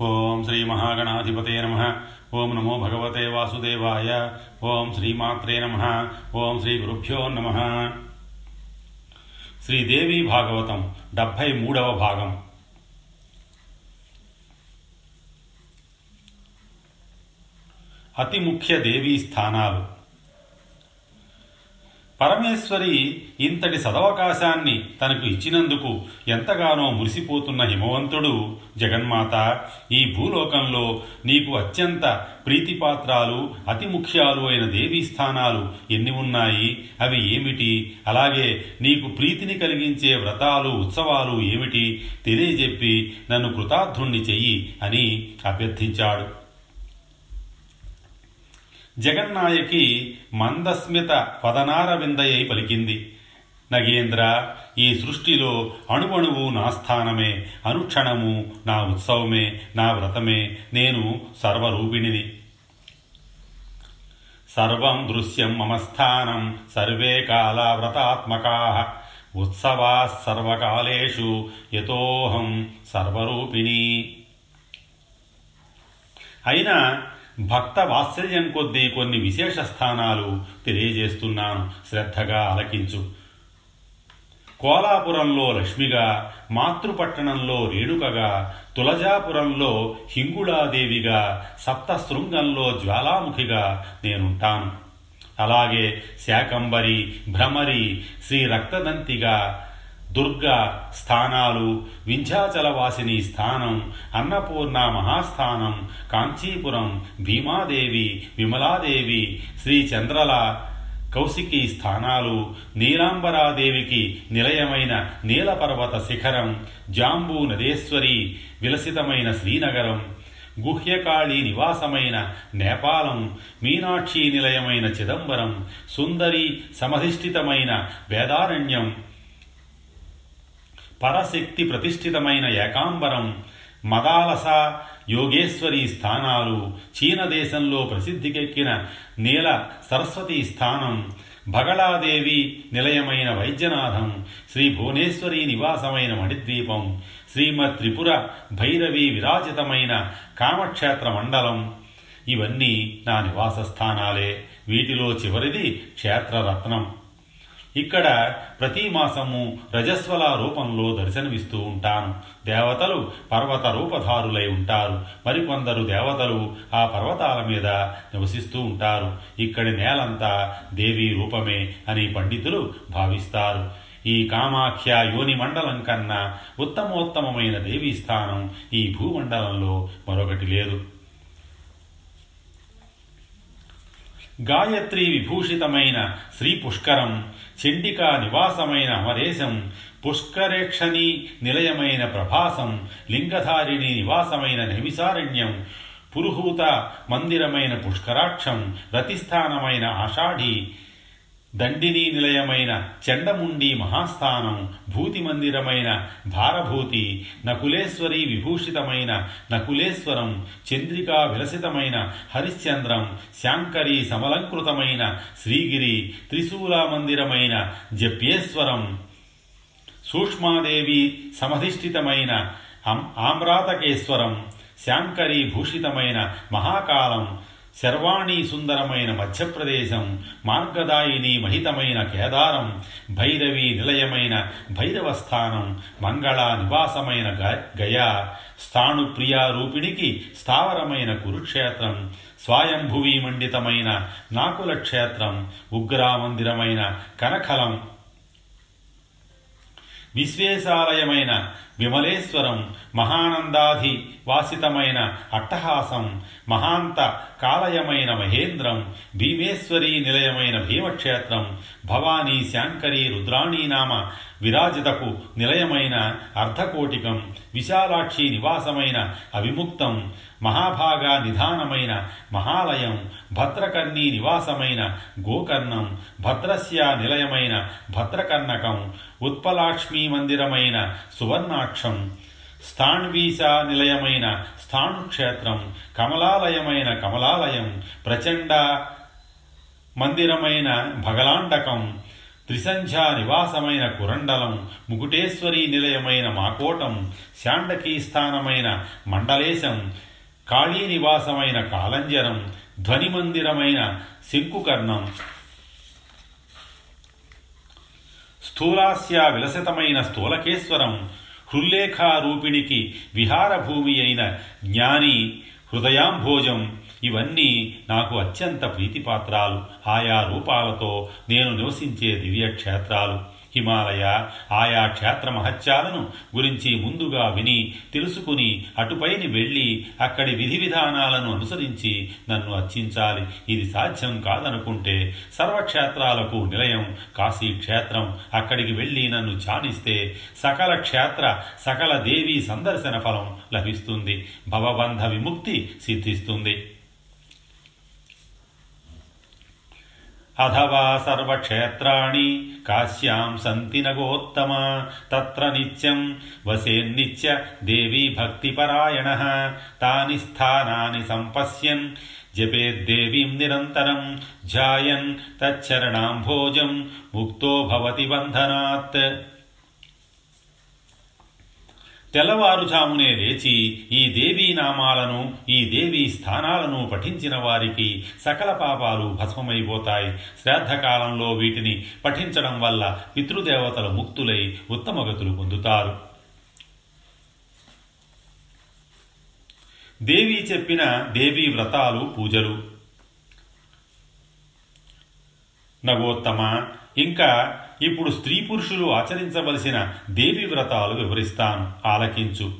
ఓం శ్రీ మహాగణాధిపతే నమ. ఓం నమో భగవతే వాసుదేవాయ. ఓం శ్రీమాత్రే నమ. ఓం శ్రీ గురుభ్యో నమ. శ్రీదేవి భాగవతం డెబ్భై మూడవ భాగం. అతి ముఖ్య దేవీ స్థానాలు. పరమేశ్వరి ఇంతటి సదవకాశాన్ని తనకు ఇచ్చినందుకు ఎంతగానో మురిసిపోతున్న హిమవంతుడు జగన్మాత ఈ భూలోకంలో నీకు అత్యంత ప్రీతిపాత్రాలు అతి ముఖ్యాలు అయిన దేవీ స్థానాలు ఎన్ని ఉన్నాయి? అవి ఏమిటి? అలాగే నీకు ప్రీతిని కలిగించే వ్రతాలు ఉత్సవాలు ఏమిటి? తెలియజెప్పి నన్ను కృతార్థుణ్ణి చెయ్యి అని అభ్యర్థించాడు. జగన్నాయకి మందస్మిత పదనార విందయ్యై పలికింది. నగేంద్ర ఈ సృష్టిలో అణువణువు నా స్థానమే అనుక్షణము నా ఉత్సవమే నా వ్రతమే నేను సర్వరూపిణిని. సర్వం దృశ్యం మమ స్థానం సర్వే కాల వ్రతాత్మకా ఉత్సవా సర్వకాలేషు యతోహం సర్వరూపిణి. అయినా భక్త వాత్సల్యం కొద్దీ కొన్ని విశేష స్థానాలు తెలియజేస్తున్నాను. శ్రద్ధగా ఆలకించు. కోలాపురంలో లక్ష్మిగా మాతృపట్టణంలో రేణుకగా తులజాపురంలో హింగుళాదేవిగా సప్తశృంగంలో జ్వాలాముఖిగా నేనుంటాను. అలాగే శాకంబరి భ్రమరి శ్రీ రక్తదంతిగా దుర్గ స్థానాలు వింధ్యాచలవాసిని స్థానం అన్నపూర్ణ మహాస్థానం కాంచీపురం భీమాదేవి విమలాదేవి శ్రీ చంద్రల కౌశికి స్థానాలు నీలాంబరాదేవికి నిలయమైన నీలపర్వత శిఖరం జాంబూ నదేశ్వరి విలసితమైన శ్రీనగరం గుహ్యకాళి నివాసమైన నేపాలం మీనాక్షి నిలయమైన చిదంబరం సుందరి సమధిష్ఠితమైన వేదారణ్యం పరశక్తి ప్రతిష్ఠితమైన ఏకాంబరం మదాలస యోగేశ్వరి స్థానాలు చీన దేశంలో ప్రసిద్ధికెక్కిన నీల సరస్వతి స్థానం భగళాదేవి నిలయమైన వైద్యనాథం శ్రీ భువనేశ్వరి నివాసమైన మణిద్వీపం శ్రీమద్ త్రిపుర భైరవి విరాజితమైన కామక్షేత్ర మండలం. ఇవన్నీ నా నివాస స్థానాలే వీటిలో చివరిది క్షేత్రరత్నం. ఇక్కడ ప్రతి మాసము రజస్వల రూపంలో దర్శనమిస్తూ ఉంటాను. దేవతలు పర్వత రూపధారులై ఉంటారు. మరికొందరు దేవతలు ఆ పర్వతాల మీద నివసిస్తూ ఉంటారు. ఇక్కడి నేలంతా దేవీ రూపమే అని పండితులు భావిస్తారు. ఈ కామాఖ్య యోని మండలం కన్నా ఉత్తమోత్తమమైన దేవీ స్థానం ఈ భూమండలంలో మరొకటి లేదు. గాయత్రి విభూషితమైన శ్రీ పుష్కరం చండికా నివాసమైన అమరేశం పుష్కరేక్షణి నిలయమైన ప్రభాసం లింగధారిణి నివాసమైన నైమిసారణ్యం పురుహూత మందిరమైన పుష్కరాక్షం రతిస్థానమైన ఆషాఢి దండిని నిలయమైన చండముండి మహాస్థానం భూతి మందిరమైన భారభూతి నకులేశ్వరి విభూషితమైన నకులేశ్వరం చంద్రికా విలసితమైన హరిశ్చంద్రం శాంకరి సమలంకృతమైన శ్రీగిరి త్రిశూల మందిరమైన జప్యేశ్వరం సూక్ష్మాదేవి సమధిష్ఠితమైన ఆమ్రాతకేశ్వరం శాంకరి భూషితమైన మహాకాలం శర్వాణి సుందరమైన మధ్యప్రదేశం మార్గదాయిని మహితమైన కేదారం భైరవి నిలయమైన భైరవస్థానం మంగళ నివాసమైన గయా స్థాణుప్రియా రూపిణికి స్థావరమైన కురుక్షేత్రం స్వాయంభువి మండితమైన నాకుల క్షేత్రం ఉగ్రామందిరమైన కనఖలం విశ్వేశాలయమైన విమలేశ్వరం మహానందాధి వాసితమైన అట్టహాసం మహాంత కాలయమైన మహేంద్రం భీమేశ్వరి నిలయమైన భీమక్షేత్రం భవానీ శాంకరి రుద్రాణీ నామ విరాజితకు నిలయమైన అర్ధకోటికం విశాలాక్షి నివాసమైన అవిముక్తం మహాభాగా నిధానమైన మహాలయం భద్రకర్ణి నివాసమైన గోకర్ణం భద్రస్య నిలయమైన భద్రకర్ణకం ఉత్పలాక్ష్మీ మందిరమైన కమలాక్షం స్థాణ్వీసా నిలయమైన స్థాణుక్షేత్రం కమలాలయమైన కమలాలయం ప్రచండ మందిరమైన భగలాండకం త్రిసంధ్యా నివాసమైన కురండలం ముకుటేశ్వరి నిలయమైన మాకోటం శాండకీ స్థానమైన మండలేశం కాళీ నివాసమైన కాలంజరం ధ్వనిమందిరమైన శంకుకర్ణం. స్థూలాస్య విలసితమైన స్థూలకేశ్వరం హృల్లేఖారూపిణికి విహారభూమి అయిన జ్ఞాని హృదయాంభోజం ఇవన్నీ నాకు అత్యంత ప్రీతిపాత్రాలు. ఆయా రూపాలతో నేను నివసించే దివ్యక్షేత్రాలు. హిమాలయ ఆయా క్షేత్ర మహత్యాలను గురించి ముందుగా విని తెలుసుకుని అటుపైని వెళ్ళి అక్కడి విధి విధానాలను అనుసరించి నన్ను అర్చించాలి. ఇది సాధ్యం కాదనుకుంటే సర్వక్షేత్రాలకు నిలయం కాశీ క్షేత్రం అక్కడికి వెళ్ళి నన్ను ఛానిస్తే సకల క్షేత్ర సకల దేవీ సందర్శన ఫలం లభిస్తుంది. భవబంధ విముక్తి సిద్ధిస్తుంది. అథవా సర్వక్షేత్రాణి కాశ్యాం సంతి నగోత్తమ తత్ర నిత్యం వసేన్నిత్య దేవీ భక్తిపరాయణ తాని స్థానాని సంపశ్యన్ జపేద్దేవీం నిరంతరం ధ్యాయన్ తచ్చరణాంభోజం ముక్తో భవతి బంధనాత్ తెల్లవారుజామునే లేచి ఈ దేవీ నామాలను ఈ దేవీ స్థానాలను పఠించిన వారికి సకల పాపాలు భస్మమైపోతాయి. శ్రాద్ధకాలంలో వీటిని పఠించడం వల్ల పితృదేవతలు ముక్తులై ఉత్తమగతులు పొందుతారు. దేవి చెప్పిన దేవీ వ్రతాలు పూజలు. నవోత్తమ ఇంకా ఇప్పుడు స్త్రీ పురుషులు ఆచరించవలసిన దేవి వ్రతాలు వివరిస్తాను. ఆలకించు.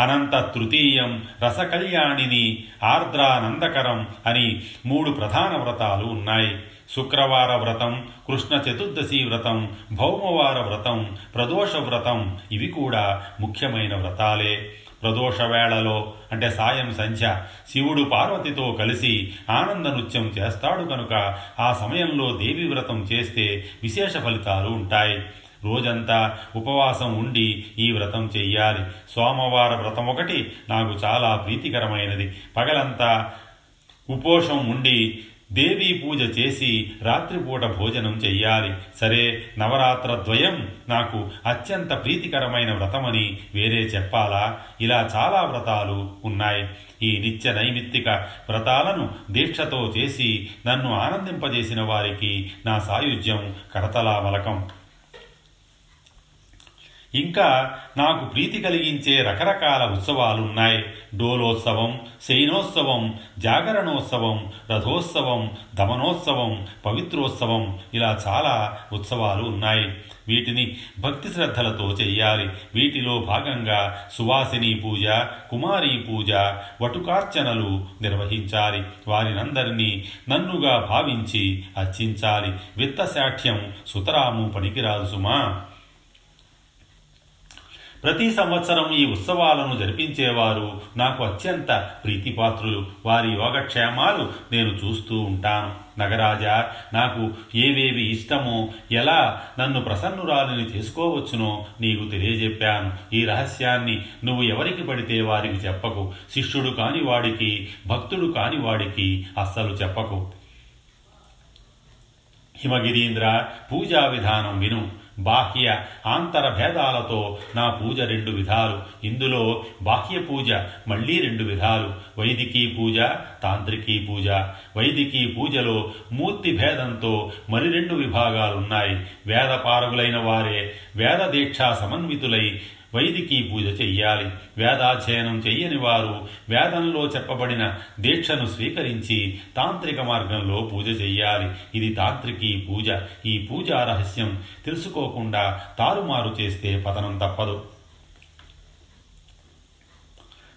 అనంత తృతీయం రసకళ్యాణిని ఆర్ద్రానందకరం అని మూడు ప్రధాన వ్రతాలు ఉన్నాయి. శుక్రవార వ్రతం కృష్ణ చతుర్దశి వ్రతం భౌమవార వ్రతం ప్రదోష వ్రతం ఇవి కూడా ముఖ్యమైన వ్రతాలే. ప్రదోష వేళలో అంటే సాయం సంధ్య శివుడు పార్వతితో కలిసి ఆనంద నృత్యం చేస్తాడు కనుక ఆ సమయంలో దేవి వ్రతం చేస్తే విశేష ఫలితాలు ఉంటాయి. రోజంతా ఉపవాసం ఉండి ఈ వ్రతం చెయ్యాలి. సోమవార వ్రతం ఒకటి నాకు చాలా ప్రీతికరమైనది. పగలంతా ఉపోషం ఉండి దేవీ పూజ చేసి రాత్రిపూట భోజనం చెయ్యాలి. సరే నవరాత్ర ద్వయం నాకు అత్యంత ప్రీతికరమైన వ్రతమని వేరే చెప్పాలా? ఇలా చాలా వ్రతాలు ఉన్నాయి. ఈ నిత్య నైమిత్తిక వ్రతాలను దీక్షతో చేసి నన్ను ఆనందింపజేసిన వారికి నా సాయుధ్యం కరతలామలకం ఇంకా నాకు ప్రీతి కలిగించే రకరకాల ఉత్సవాలున్నాయి. డోలోత్సవం శయనోత్సవం జాగరణోత్సవం రథోత్సవం దమనోత్సవం పవిత్రోత్సవం ఇలా చాలా ఉత్సవాలు ఉన్నాయి. వీటిని భక్తి శ్రద్ధలతో చెయ్యాలి. వీటిలో భాగంగా సువాసిని పూజ కుమారీ పూజ వటుకార్చనలు నిర్వహించాలి. వారినందరినీ నన్నుగా భావించి అర్చించాలి. విత్తశాఠ్యం సుతరాము పనికిరాదు సుమా. ప్రతి సంవత్సరం ఈ ఉత్సవాలను జరిపించేవారు నాకు అత్యంత ప్రీతిపాత్రులు. వారి యోగక్షేమాలు నేను చూస్తూ ఉంటాను. నగరాజా నాకు ఏవేవి ఇష్టమో ఎలా నన్ను ప్రసన్నురాలిని చేసుకోవచ్చునో నీకు తెలియజెప్పాను. ఈ రహస్యాన్ని నువ్వు ఎవరికి పడితే వారికి చెప్పకు. శిష్యుడు కాని వాడికి భక్తుడు కాని వాడికి అస్సలు చెప్పకు. హిమగిరీంద్ర పూజా విధానం విను. బాహ్య ఆంతర భేదాలతో నా పూజ రెండు విధాలు. ఇందులో బాహ్య పూజ మళ్ళీ రెండు విధాలు. వైదికీ పూజ తాంత్రికీ పూజ. వైదికీ పూజలో మూర్తి భేదంతో మరి రెండు విభాగాలున్నాయి. వేదపారగులైన వారే వేద దీక్షా సమన్వితులై వైదికీ పూజ చెయ్యాలి. వేదాధ్యయనం చెయ్యని వారు వేదంలో చెప్పబడిన దీక్షను స్వీకరించి తాంత్రిక మార్గంలో పూజ చెయ్యాలి. ఇది తాంత్రికీ పూజ. ఈ పూజా రహస్యం తెలుసుకోకుండా తారుమారు చేస్తే పతనం తప్పదు.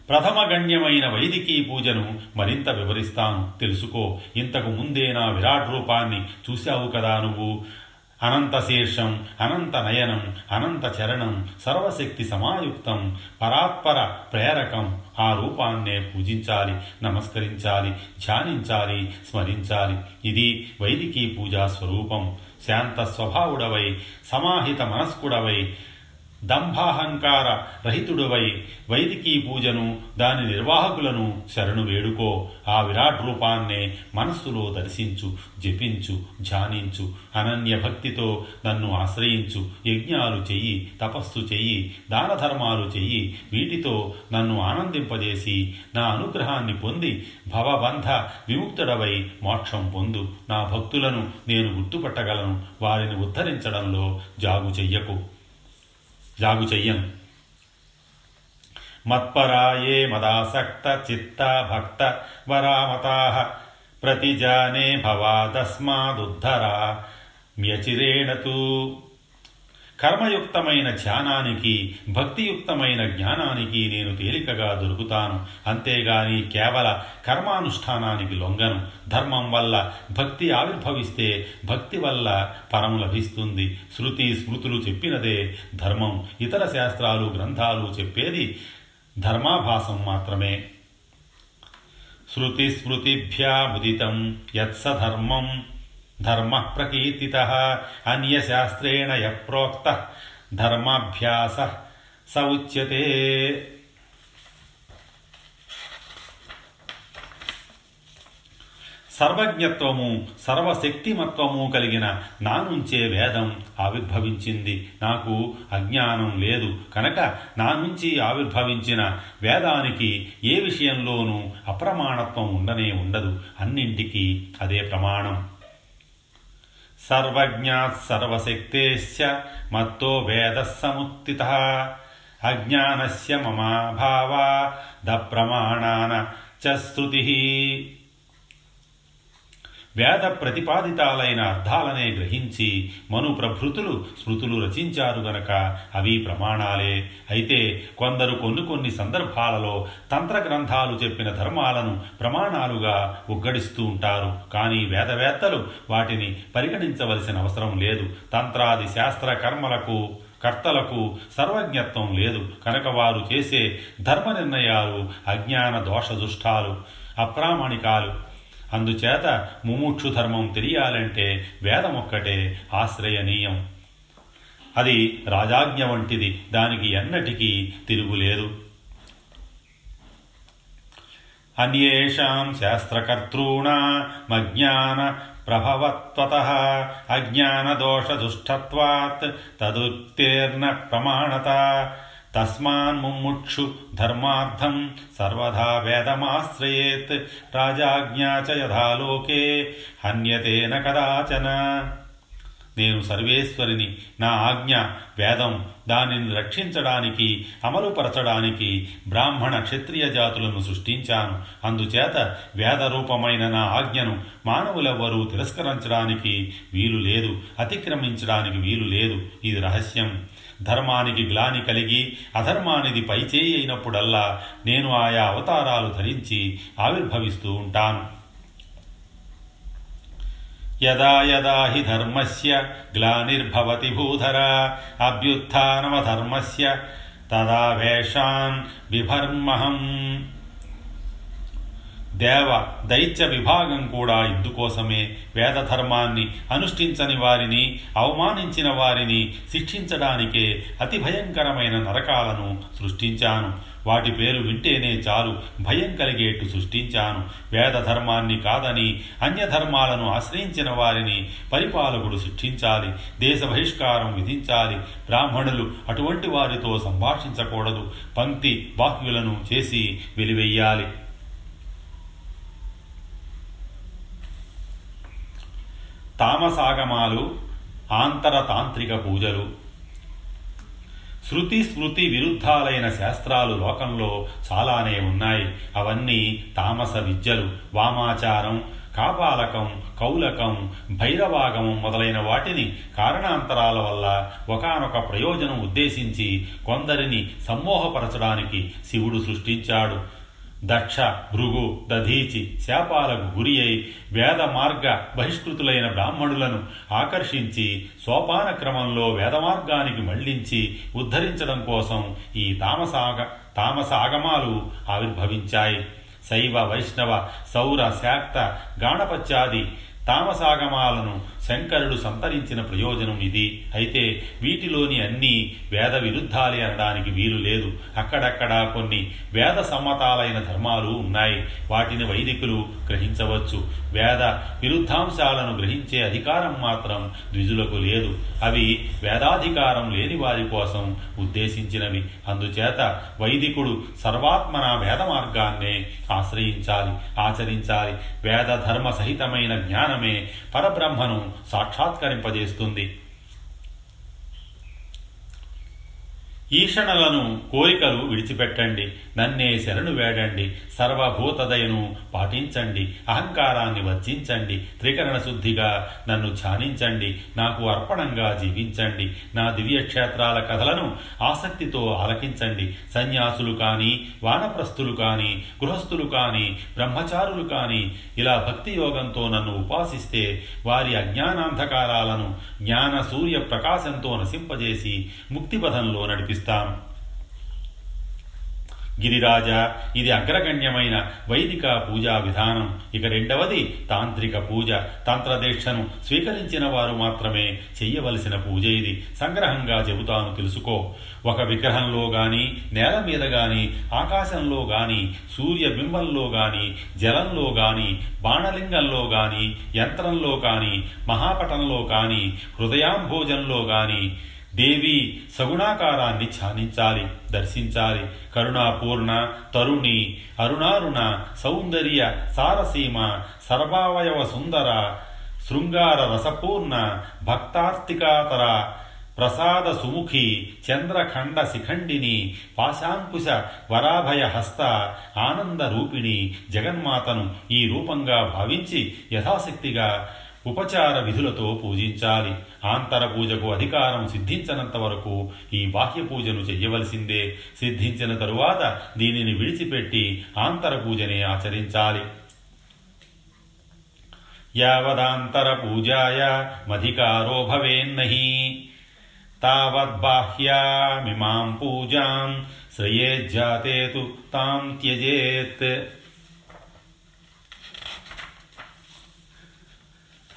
ప్రథమ గణ్యమైన వైదికీ పూజను మరింత వివరిస్తాను. తెలుసుకో ఇంతకు ముందే నా విరాట్ రూపాన్ని చూశావు కదా నువ్వు? అనంత శీర్షం అనంత నయనం అనంత చరణం సర్వశక్తి సమాయుక్తం పరాత్పర ప్రేరకం ఆ రూపాన్నే పూజించాలి నమస్కరించాలి ధ్యానించాలి స్మరించాలి. ఇది వైదికీ పూజా స్వరూపం. శాంత స్వభావుడవై సమాహిత మనస్కుడవై దంభాహంకార రహితుడువై వైదికీ పూజను దాని నిర్వాహకులను శరణు వేడుకో. ఆ విరాట్ రూపాన్నే మనస్సులో దర్శించు జపించు ధ్యానించు అనన్య భక్తితో నన్ను ఆశ్రయించు. యజ్ఞాలు చెయ్యి తపస్సు చెయ్యి దాన ధర్మాలు చెయ్యి. వీటితో నన్ను ఆనందింపజేసి నా అనుగ్రహాన్ని పొంది భవబంధ విముక్తుడవై మోక్షం పొందు. నా భక్తులను నేను గుర్తుపట్టగలను. వారిని ఉద్ధరించడంలో జాగు చెయ్యకు. జాగు చెయ్యను మత్పరాయే మదాసక్త చిత్త భక్త వరామతా ప్రతిజానే భవాదస్మాదుద్ధరా మ్యచిరేణతు కర్మయుక్తమైన ధ్యానానికి భక్తియుక్తమైన జ్ఞానానికి నేను తేలికగా దొరుకుతాను. అంతేగాని కేవల కర్మానుష్ఠానానికి లొంగను. ధర్మం వల్ల భక్తి ఆవిర్భవిస్తే భక్తి వల్ల పరం లభిస్తుంది. శృతి స్మృతులు చెప్పినదే ధర్మం. ఇతర శాస్త్రాలు గ్రంథాలు చెప్పేది ధర్మాభాసం మాత్రమే. శృతిస్మృతిభ్యాముదితం యత్సధర్మం ధర్మ ప్రకీర్తి అన్యశాస్త్రేణ యప్రోక్త ధర్మాభ్యాస స ఉచ్యతే సర్వజ్ఞత్వము సర్వశక్తిమత్వము కలిగిన నా నుంచే వేదం ఆవిర్భవించింది. నాకు అజ్ఞానం లేదు. కనుక నా నుంచి ఆవిర్భవించిన వేదానికి ఏ విషయంలోనూ అప్రమాణత్వం ఉండనే ఉండదు. అన్నింటికీ అదే ప్రమాణం. సర్వజ్ఞాత్ సర్వశక్తేశ్చ మత్తో వేద సముత్థిత అజ్ఞానస్య మమాభావా దప్రమాణాన చ స్తుతి వేద ప్రతిపాదితాలైన అర్థాలనే గ్రహించి మను ప్రభృతులు స్మృతులు రచించారు గనక అవి ప్రమాణాలే. అయితే కొందరు కొన్ని కొన్ని సందర్భాలలో తంత్ర గ్రంథాలు చెప్పిన ధర్మాలను ప్రమాణాలుగా ఉగ్గడిస్తూ ఉంటారు. కానీ వేదవేత్తలు వాటిని పరిగణించవలసిన అవసరం లేదు. తంత్రాది శాస్త్ర కర్మలకు కర్తలకు సర్వజ్ఞత్వం లేదు. కనుక వారు చేసే ధర్మ నిర్ణయాలు అజ్ఞాన దోషదుష్టాలు అప్రామాణికాలు అందుచేత ముముక్షు ధర్మం తెలియాలంటే వేదమొక్కటే ఆశ్రయనీయం. అది రాజాజ్ఞ వంటిది దానికి ఎన్నటికీ తిరుగులేదు. అన్యేషాం శాస్త్రకర్తॄణామజ్ఞాన ప్రభవత్వత అజ్ఞానదోషదుష్టత్వాత్ తదుత్తేర్న ప్రమాణత तस्मान् मुमुक्षु धर्मार्थं सर्वधा वेदमाश्रयेत्। राजाज्ञा च यथा लोके हन्यते न कदाचन। నేను సర్వేశ్వరిని. నా ఆజ్ఞ వేదం. దానిని రక్షించడానికి అమలుపరచడానికి బ్రాహ్మణ క్షత్రియ జాతులను సృష్టించాను. అందుచేత వేద రూపమైన నా ఆజ్ఞను మానవులెవ్వరూ తిరస్కరించడానికి వీలు లేదు. అతిక్రమించడానికి వీలు లేదు. ఇది రహస్యం. ధర్మానికి గ్లాని కలిగి అధర్మానిది పైచేయి అయినప్పుడల్లా నేను ఆయా అవతారాలు ధరించి ఆవిర్భవిస్తూ ఉంటాను. యదా యదా హి ధర్మస్య గ్లానిర్భవతి భూధరా అభ్యుత్నమధర్మస్య తదా వేషాన్ విభర్మహం. దేవ దైత్య విభాగం కూడా ఇందుకోసమే వేదధర్మాన్ని అనుష్ఠించని వారిని అవమానించిన వారిని శిక్షించడానికే అతి భయంకరమైన నరకాలను సృష్టించాను. వాటి పేరు వింటేనే చాలు. భయం కలిగేట్టు సృష్టించాను. వేద ధర్మాన్ని కాదని అన్యధర్మాలను ఆశ్రయించిన వారిని పరిపాలకుడు శిక్షించాలి. దేశ బహిష్కారం విధించాలి. బ్రాహ్మణులు అటువంటి వారితో సంభాషించకూడదు. పంక్తి బాహ్యులను చేసి వెలివెయ్యాలి తామసాగమాలు ఆంతరతాంత్రిక పూజలు శృతి స్మృతి విరుద్ధాలైన శాస్త్రాలు లోకంలో చాలానే ఉన్నాయి. అవన్నీ తామస విద్యలు వామాచారం కాపాలకం కౌలకం భైరవాగమం మొదలైన వాటిని కారణాంతరాల వల్ల ఒకనొక ప్రయోజనం ఉద్దేశించి కొందరిని సమ్మోహపరచడానికి శివుడు సృష్టించాడు. దక్ష భృగు దధీచి శాపాలకు గురి అయి వేద మార్గ బహిష్కృతులైన బ్రాహ్మణులను ఆకర్షించి సోపాన క్రమంలో వేదమార్గానికి మళ్ళించి ఉద్ధరించడం కోసం ఈ తామసాగ తామస ఆగమాలు ఆవిర్భవించాయి. శైవ వైష్ణవ సౌర శాక్త గాణపత్యాది తామసాగమాలను శంకరుడు సంతరించిన ప్రయోజనం ఇది. అయితే వీటిలోని అన్ని వేద విరుద్ధాలే అనడానికి వీలు లేదు. అక్కడక్కడ కొన్ని వేద సమ్మతాలైన ధర్మాలు ఉన్నాయి. వాటిని వైదికులు గ్రహించవచ్చు. వేద విరుద్ధాంశాలను గ్రహించే అధికారం మాత్రం ద్విజులకు లేదు. అవి వేదాధికారం లేని వారి కోసం ఉద్దేశించినవి. అందుచేత వైదికుడు సర్వాత్మన వేద మార్గాన్నే ఆశ్రయించాలి ఆచరించాలి. వేద ధర్మ సహితమైన జ్ఞానమే పరబ్రహ్మను సాక్షాత్కరింపజేస్తుంది. ఈషణలను కోరికలు విడిచిపెట్టండి. నన్నే శరణు వేడండి. సర్వభూతదయను పాటించండి. అహంకారాన్ని వర్జించండి. త్రికరణ శుద్ధిగా నన్ను ధ్యానించండి నాకు అర్పణంగా జీవించండి. నా దివ్యక్షేత్రాల కథలను ఆసక్తితో ఆలకించండి. సన్యాసులు కానీ వానప్రస్థులు కానీ గృహస్థులు కానీ బ్రహ్మచారులు కానీ ఇలా భక్తి యోగంతో నన్ను ఉపాసిస్తే వారి అజ్ఞానాంధకారాలను జ్ఞాన సూర్య ప్రకాశంతో నశింపజేసి ముక్తిపథంలో నడిపిస్తాను గిరిరాజ ఇది అగ్రగణ్యమైన వైదిక పూజా విధానం. ఇక రెండవది తాంత్రిక పూజ. తంత్రదీక్షను స్వీకరించిన వారు మాత్రమే చెయ్యవలసిన పూజ ఇది. సంగ్రహంగా చెబుతాను తెలుసుకో. ఒక విగ్రహంలో గాని నేల మీద గాని ఆకాశంలో గాని సూర్యబింబంలో గాని జలంలో గాని బాణలింగంలో గాని యంత్రంలో కాని మహాపటంలో కాని హృదయాంభోజంలో గాని దేవి సగుణాకారాన్ని ధ్యానించాలి దర్శించాలి. కరుణాపూర్ణ తరుణి అరుణారుణ సౌందర్య సారసీమ సర్వావయవ సుందర శృంగార రసపూర్ణ భక్తార్తికాతర ప్రసాద సుముఖి చంద్రఖండ శిఖండిని పాశాంకుశ వరాభయ హస్త ఆనంద రూపిణి జగన్మాతను ఈ రూపంగా భావించి యథాశక్తిగా ఉపచార విధులతో పూజించాలి. ఆంతర పూజకు అధికారం సిద్ధించనంత వరకు ఈ బాహ్య పూజను చెయ్యవలసిందే. సిద్ధించిన తరువాత దీనిని విడిచిపెట్టి ఆంతర పూజనే ఆచరించాలి. యావదాంతర పూజాయ మధికారో భవేన్నహి తావద్బాహ్యామిమాం పూజాం శ్రయేజ్జాతే తాం త్యజేత్.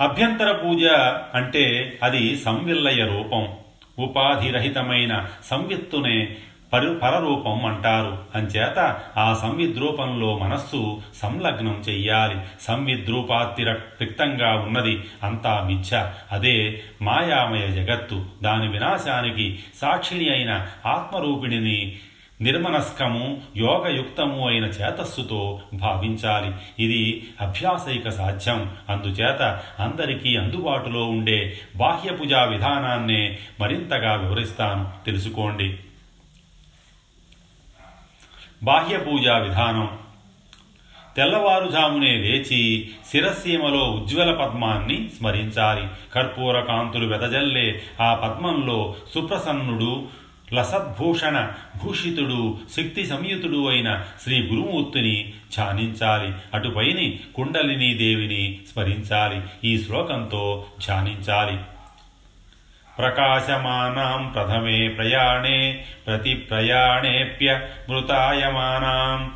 అభ్యంతర పూజ అంటే అది సంవిల్లయ రూపం. ఉపాధిరహితమైన సంవిత్తునే పరు పరరూపం అంటారు. అంచేత ఆ సంవిద్రూపంలో మనస్సు సంలగ్నం చెయ్యాలి. సంవిద్రూపాతిర రిక్తంగా ఉన్నది అంతా మిథ్య. అదే మాయామయ జగత్తు. దాని వినాశానికి సాక్షిణి అయిన ఆత్మరూపిణిని నిర్మనస్కము యోగయుక్తము అయిన చేతస్సుతో భావించాలి. ఇది అభ్యాసైక సాధ్యం. అందుచేత అందరికీ అందుబాటులో ఉండే బాహ్య పూజా విధానాన్నే మరింతగా వివరిస్తాను తెలుసుకోండి. బాహ్య పూజా విధానం. తెల్లవారుజామునే లేచి శిరసీమలో ఉజ్వల పద్మాన్ని స్మరించాలి. కర్పూర కాంతులు వెదజల్లే ఆ పద్మంలో సుప్రసన్నుడు లసద్భూషణ భూషితుడు శక్తి సంయుతుడు అయిన శ్రీ గురుమూర్తిని ధ్యానించాలి. అటుపైని కుండలిని దేవిని స్మరించాలి. ఈ శ్లోకంతో ధ్యానించాలి. ప్రకాశమానాం ప్రథమే ప్రయాణే ప్రతి ప్రయాణేప్య మృతాయమానాం.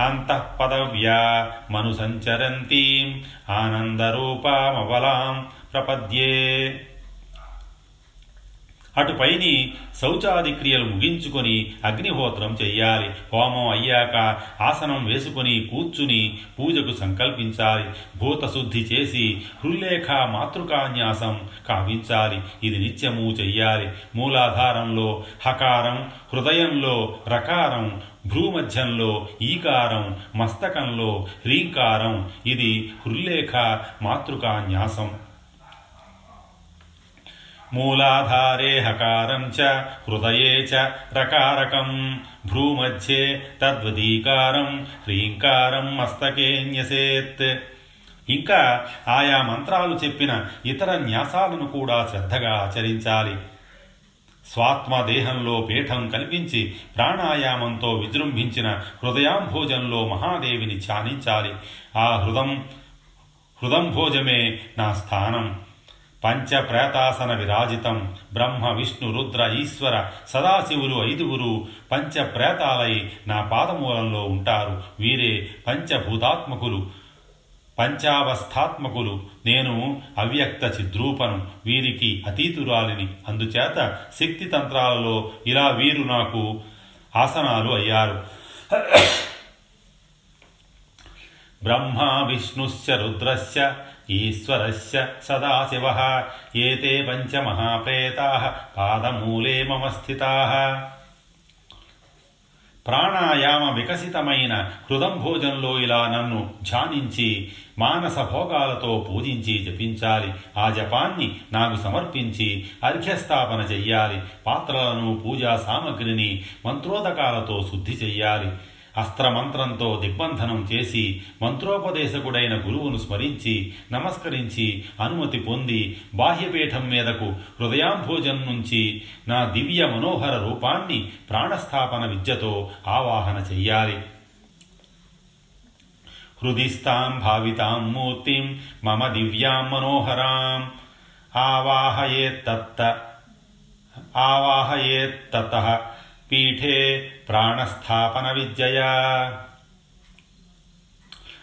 అంతఃపదవ్యా మనుసంచరంతీం ఆనందరూపామవలాం ప్రపద్యే. అటుపైని శౌచాది క్రియలు ముగించుకొని అగ్నిహోత్రం చెయ్యాలి. హోమం అయ్యాక ఆసనం వేసుకొని కూర్చుని పూజకు సంకల్పించాలి. భూతశుద్ధి చేసి హృల్లేఖ మాతృకాన్యాసం కావించాలి. ఇది నిత్యము చెయ్యాలి. మూలాధారంలో హకారం హృదయంలో రకారం భ్రూమధ్యంలో ఈకారం మస్తకంలో హ్రీంకారం ఇది హృల్లేఖ మాతృకాన్యాసం. మూలాధారే హకారం చ హృదయే చ రకారకం. భ్రూమధ్యే తద్వదీకారం హ్రీంకారం మస్తకే న్యసేత్. ఇంకా ఆయా మంత్రాలు చెప్పిన ఇతర న్యాసాలను కూడా శ్రద్ధగా ఆచరించాలి. స్వాత్మ దేహంలో పీఠం కల్పించి ప్రాణాయామంతో విజృంభించిన హృదయాంభోజంలో మహాదేవిని ధ్యానించాలి. ఆ హృదం హృదంభోజమే నా స్థానం. పంచప్రేతాసన విరాజితం. బ్రహ్మ విష్ణు రుద్ర ఈశ్వర సదాశివులు ఐదుగురు పంచప్రేతాలై నా పాదమూలంలో ఉంటారు. వీరే పంచభూతాత్మకులు పంచావస్థాత్మకులు. నేను అవ్యక్త చిద్రూపను వీరికి అతీతురాలిని. అందుచేత శక్తి తంత్రాలలో ఇలా వీరు నాకు ఆసనాలు అయ్యారు. బ్రహ్మ విష్ణుశ్చ రుద్రస్య ఈశ్వరస్య సదాశివ. ఏతే పంచమహాప్రేతా. పాదమూలే మమ స్థితా. ప్రాణాయామ వికసితమైన హృదంభోజంలో ఇలా నన్ను ధ్యానించి మానస భోగాలతో పూజించి జపించాలి. ఆ జపాన్ని నాకు సమర్పించి అర్ఘ్యస్థాపన చెయ్యాలి. పాత్రలను పూజా సామగ్రిని మంత్రోదకాలతో శుద్ధి చెయ్యాలి. అస్త్రమంత్రంతో దిగ్బంధనం చేసి మంత్రోపదేశకుడైన గురువును స్మరించి నమస్కరించి అనుమతి పొంది బాహ్యపీఠం మీదకు హృదయాంభోజం నుంచి నా దివ్య మనోహర రూపాన్ని ప్రాణస్థాపన విద్యతో ఆవాహన చెయ్యాలి. హృదిస్తాం భావితాం మూర్తిం మమ దివ్యాం మనోహరాం. ఆవాహయేత్తత్త ఆవాహయేత్తత. పీఠే ప్రాణస్థాపన విద్యయా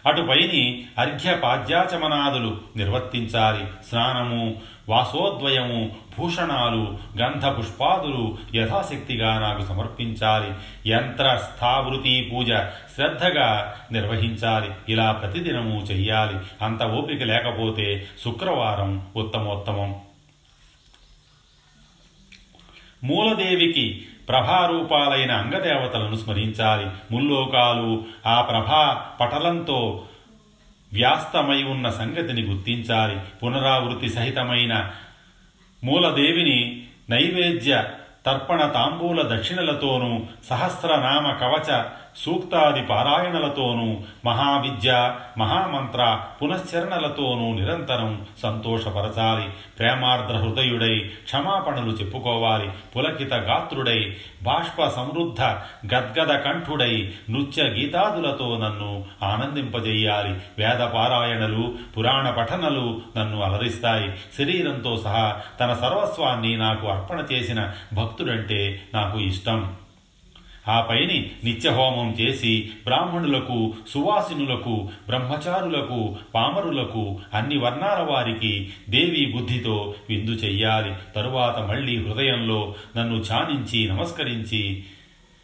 అటుపైని అర్ఘ్యపాద్యాచమనాదులు నిర్వర్తించాలి. స్నానము వాసోద్వయము భూషణాలు గంధ పుష్పాదులు యథాశక్తిగా నాకు సమర్పించాలి. యంత్ర స్థావృతి పూజ శ్రద్ధగా నిర్వహించాలి. ఇలా ప్రతిదినము చెయ్యాలి. అంత ఓపిక లేకపోతే శుక్రవారం ఉత్తమోత్తమం. మూలదేవికి ప్రభారూపాలైన అంగదేవతలను స్మరించాలి. ముల్లోకాలు ఆ ప్రభా పటలంతో వ్యాస్తమై ఉన్న సంగతిని గుర్తించాలి. పునరావృతి సహితమైన మూలదేవిని నైవేద్య తర్పణ తాంబూల దక్షిణలతోనూ సహస్రనామ కవచ సూక్తాది పారాయణలతోనూ మహావిద్య మహామంత్ర పునశ్చరణలతోనూ నిరంతరం సంతోషపరచాలి. ప్రేమార్ద్ర హృదయుడై క్షమాపణలు చెప్పుకోవాలి. పులకిత గాత్రుడై బాష్ప సమృద్ధ గద్గద కంఠుడై నృత్య గీతాదులతో నన్ను ఆనందింపజేయాలి. వేద పారాయణలు పురాణ పఠనలు నన్ను అలరిస్తాయి. శరీరంతో సహా తన సర్వస్వాన్ని నాకు అర్పణ చేసిన భక్తుడంటే నాకు ఇష్టం. ఆ పైని నిత్యహోమం చేసి బ్రాహ్మణులకు సువాసినులకు బ్రహ్మచారులకు పామరులకు అన్ని వర్ణాల వారికి దేవి బుద్ధితో విందు చెయ్యాలి. తరువాత మళ్ళీ హృదయంలో నన్ను ధ్యానించి నమస్కరించి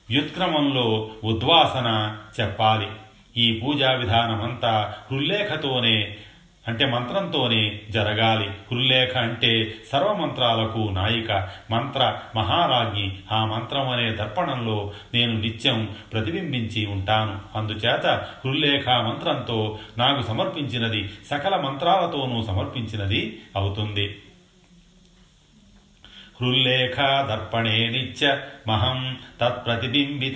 వ్యుత్క్రమంలో ఉద్వాసన చెప్పాలి. ఈ పూజా విధానమంతా హృల్లేఖతోనే అంటే మంత్రంతోనే జరగాలి. హృల్లేఖ అంటే సర్వమంత్రాలకు నాయిక. మంత్ర మహారాజ్ఞి ఆ మంత్రం అనే దర్పణంలో నేను నిత్యం ప్రతిబింబించి ఉంటాను. అందుచేత హృల్లేఖ మంత్రంతో నాకు సమర్పించినది సకల మంత్రాలతోనూ సమర్పించినది అవుతుంది. హృల్లేఖ దర్పణే నిత్య మహం తత్ప్రతిబింబిత.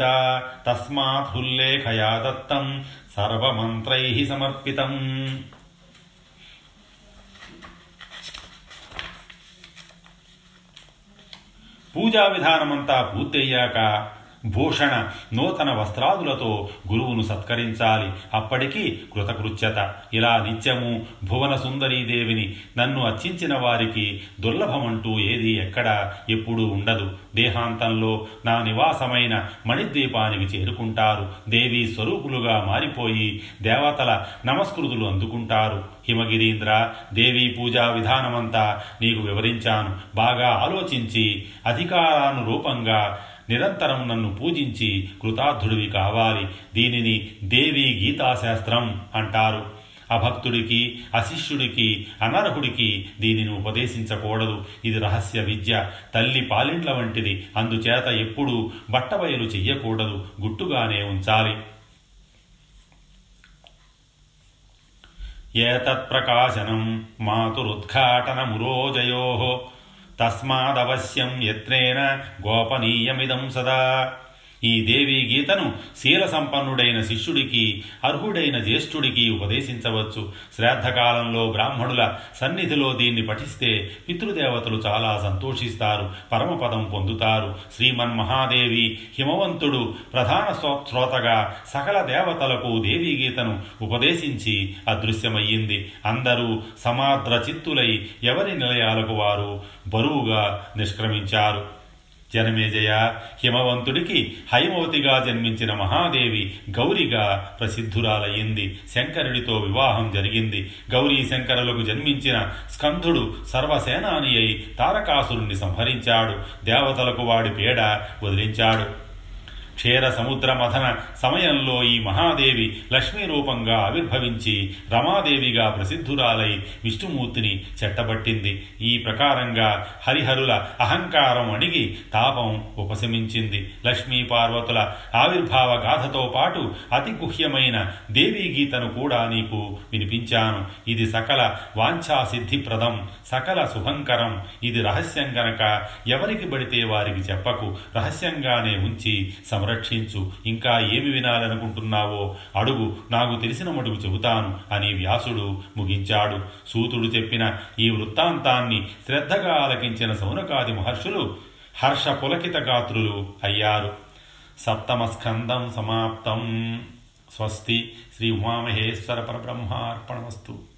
తస్మాత్ హృల్లేఖయా దత్తం. సర్వమంత్రై సమర్పితం. పూజా విధానమంతా పూర్తయ్యాక భూషణ నూతన వస్త్రాదులతో గురువును సత్కరించాలి. అప్పటికి కృతకృత్యత. ఇలా నిత్యము భువన సుందరీదేవిని నన్ను అర్చించిన వారికి దుర్లభమంటూ ఏది ఎక్కడ ఎప్పుడూ ఉండదు. దేహాంతంలో నా నివాసమైన మణిద్వీపానికి చేరుకుంటారు. దేవీ స్వరూపులుగా మారిపోయి దేవతల నమస్కృతులు అందుకుంటారు. హిమగిరీంద్ర దేవీ పూజా విధానమంతా నీకు వివరించాను. బాగా ఆలోచించి అధికారానురూపంగా నిరంతరం నన్ను పూజించి కృతార్థుడివి కావాలి. దీనిని దేవి గీతాశాస్త్రం అంటారు. అభక్తుడికి అశిష్యుడికి అనర్హుడికి దీనిని ఉపదేశించకూడదు. ఇది రహస్య విద్య. తల్లి పాలింట్ల వంటిది. అందుచేత ఎప్పుడూ బట్టబయలు చెయ్యకూడదు. గుట్టుగానే ఉంచాలి. ఏతత్ప్రకాశనం మాతురుద్ఘాటనమురోజయో తస్మాదవశ్యం యత్నేన గోపనీయమిదం సదా. ఈ దేవీ గీతను శీల సంపన్నుడైన శిష్యుడికి అర్హుడైన జ్యేష్ఠుడికి ఉపదేశించవచ్చు. శ్రాద్ధకాలంలో బ్రాహ్మణుల సన్నిధిలో దీన్ని పఠిస్తే పితృదేవతలు చాలా సంతోషిస్తారు పరమపదం పొందుతారు. శ్రీమన్ మహాదేవి హిమవంతుడు ప్రధాన శ్రోతగా సకల దేవతలకు దేవీ గీతను ఉపదేశించి అదృశ్యమయ్యింది. అందరూ సమాద్ర చిత్తులై ఎవరి నిలయాలకు వారు బరువుగా నిష్క్రమించారు. జనమేజయ హిమవంతుడికి హైమవతిగా జన్మించిన మహాదేవి గౌరిగా ప్రసిద్ధురాలయ్యింది. శంకరుడితో వివాహం జరిగింది. గౌరీ శంకరులకు జన్మించిన స్కంధుడు సర్వసేనాని అయి తారకాసురుణ్ణి సంహరించాడు. దేవతలకు వాడి పేడ వదిలించాడు. క్షీర సముద్ర మథన సమయంలో ఈ మహాదేవి లక్ష్మీ రూపంగా ఆవిర్భవించి రమాదేవిగా ప్రసిద్ధురాలై విష్ణుమూర్తిని చెట్టబట్టింది. ఈ ప్రకారంగా హరిహరుల అహంకారం అణిగి తాపం ఉపశమించింది. లక్ష్మీ పార్వతుల ఆవిర్భావ గాథతో పాటు అతి గుహ్యమైన దేవీ గీతను కూడా నీకు వినిపించాను. ఇది సకల వాంఛాసిద్ధిప్రదం సకల శుభంకరం. ఇది రహస్యం గనక ఎవరికి పడితే వారికి చెప్పకు. రహస్యంగానే ఉంచి సంరక్షించు. ఇంకా ఏమి వినాలనుకుంటున్నావో అడుగు. నాకు తెలిసిన మటుకు చెబుతాను అని వ్యాసుడు ముగించాడు. సూతుడు చెప్పిన ఈ వృత్తాంతాన్ని శ్రద్ధగా ఆలకించిన సౌనకాది మహర్షులు హర్ష పులకిత గాత్రులు అయ్యారు. సప్తమ స్కందం సమాప్తం. స్వస్తి. శ్రీ ఉమామహేశ్వర పరబ్రహ్మార్పణమస్తు.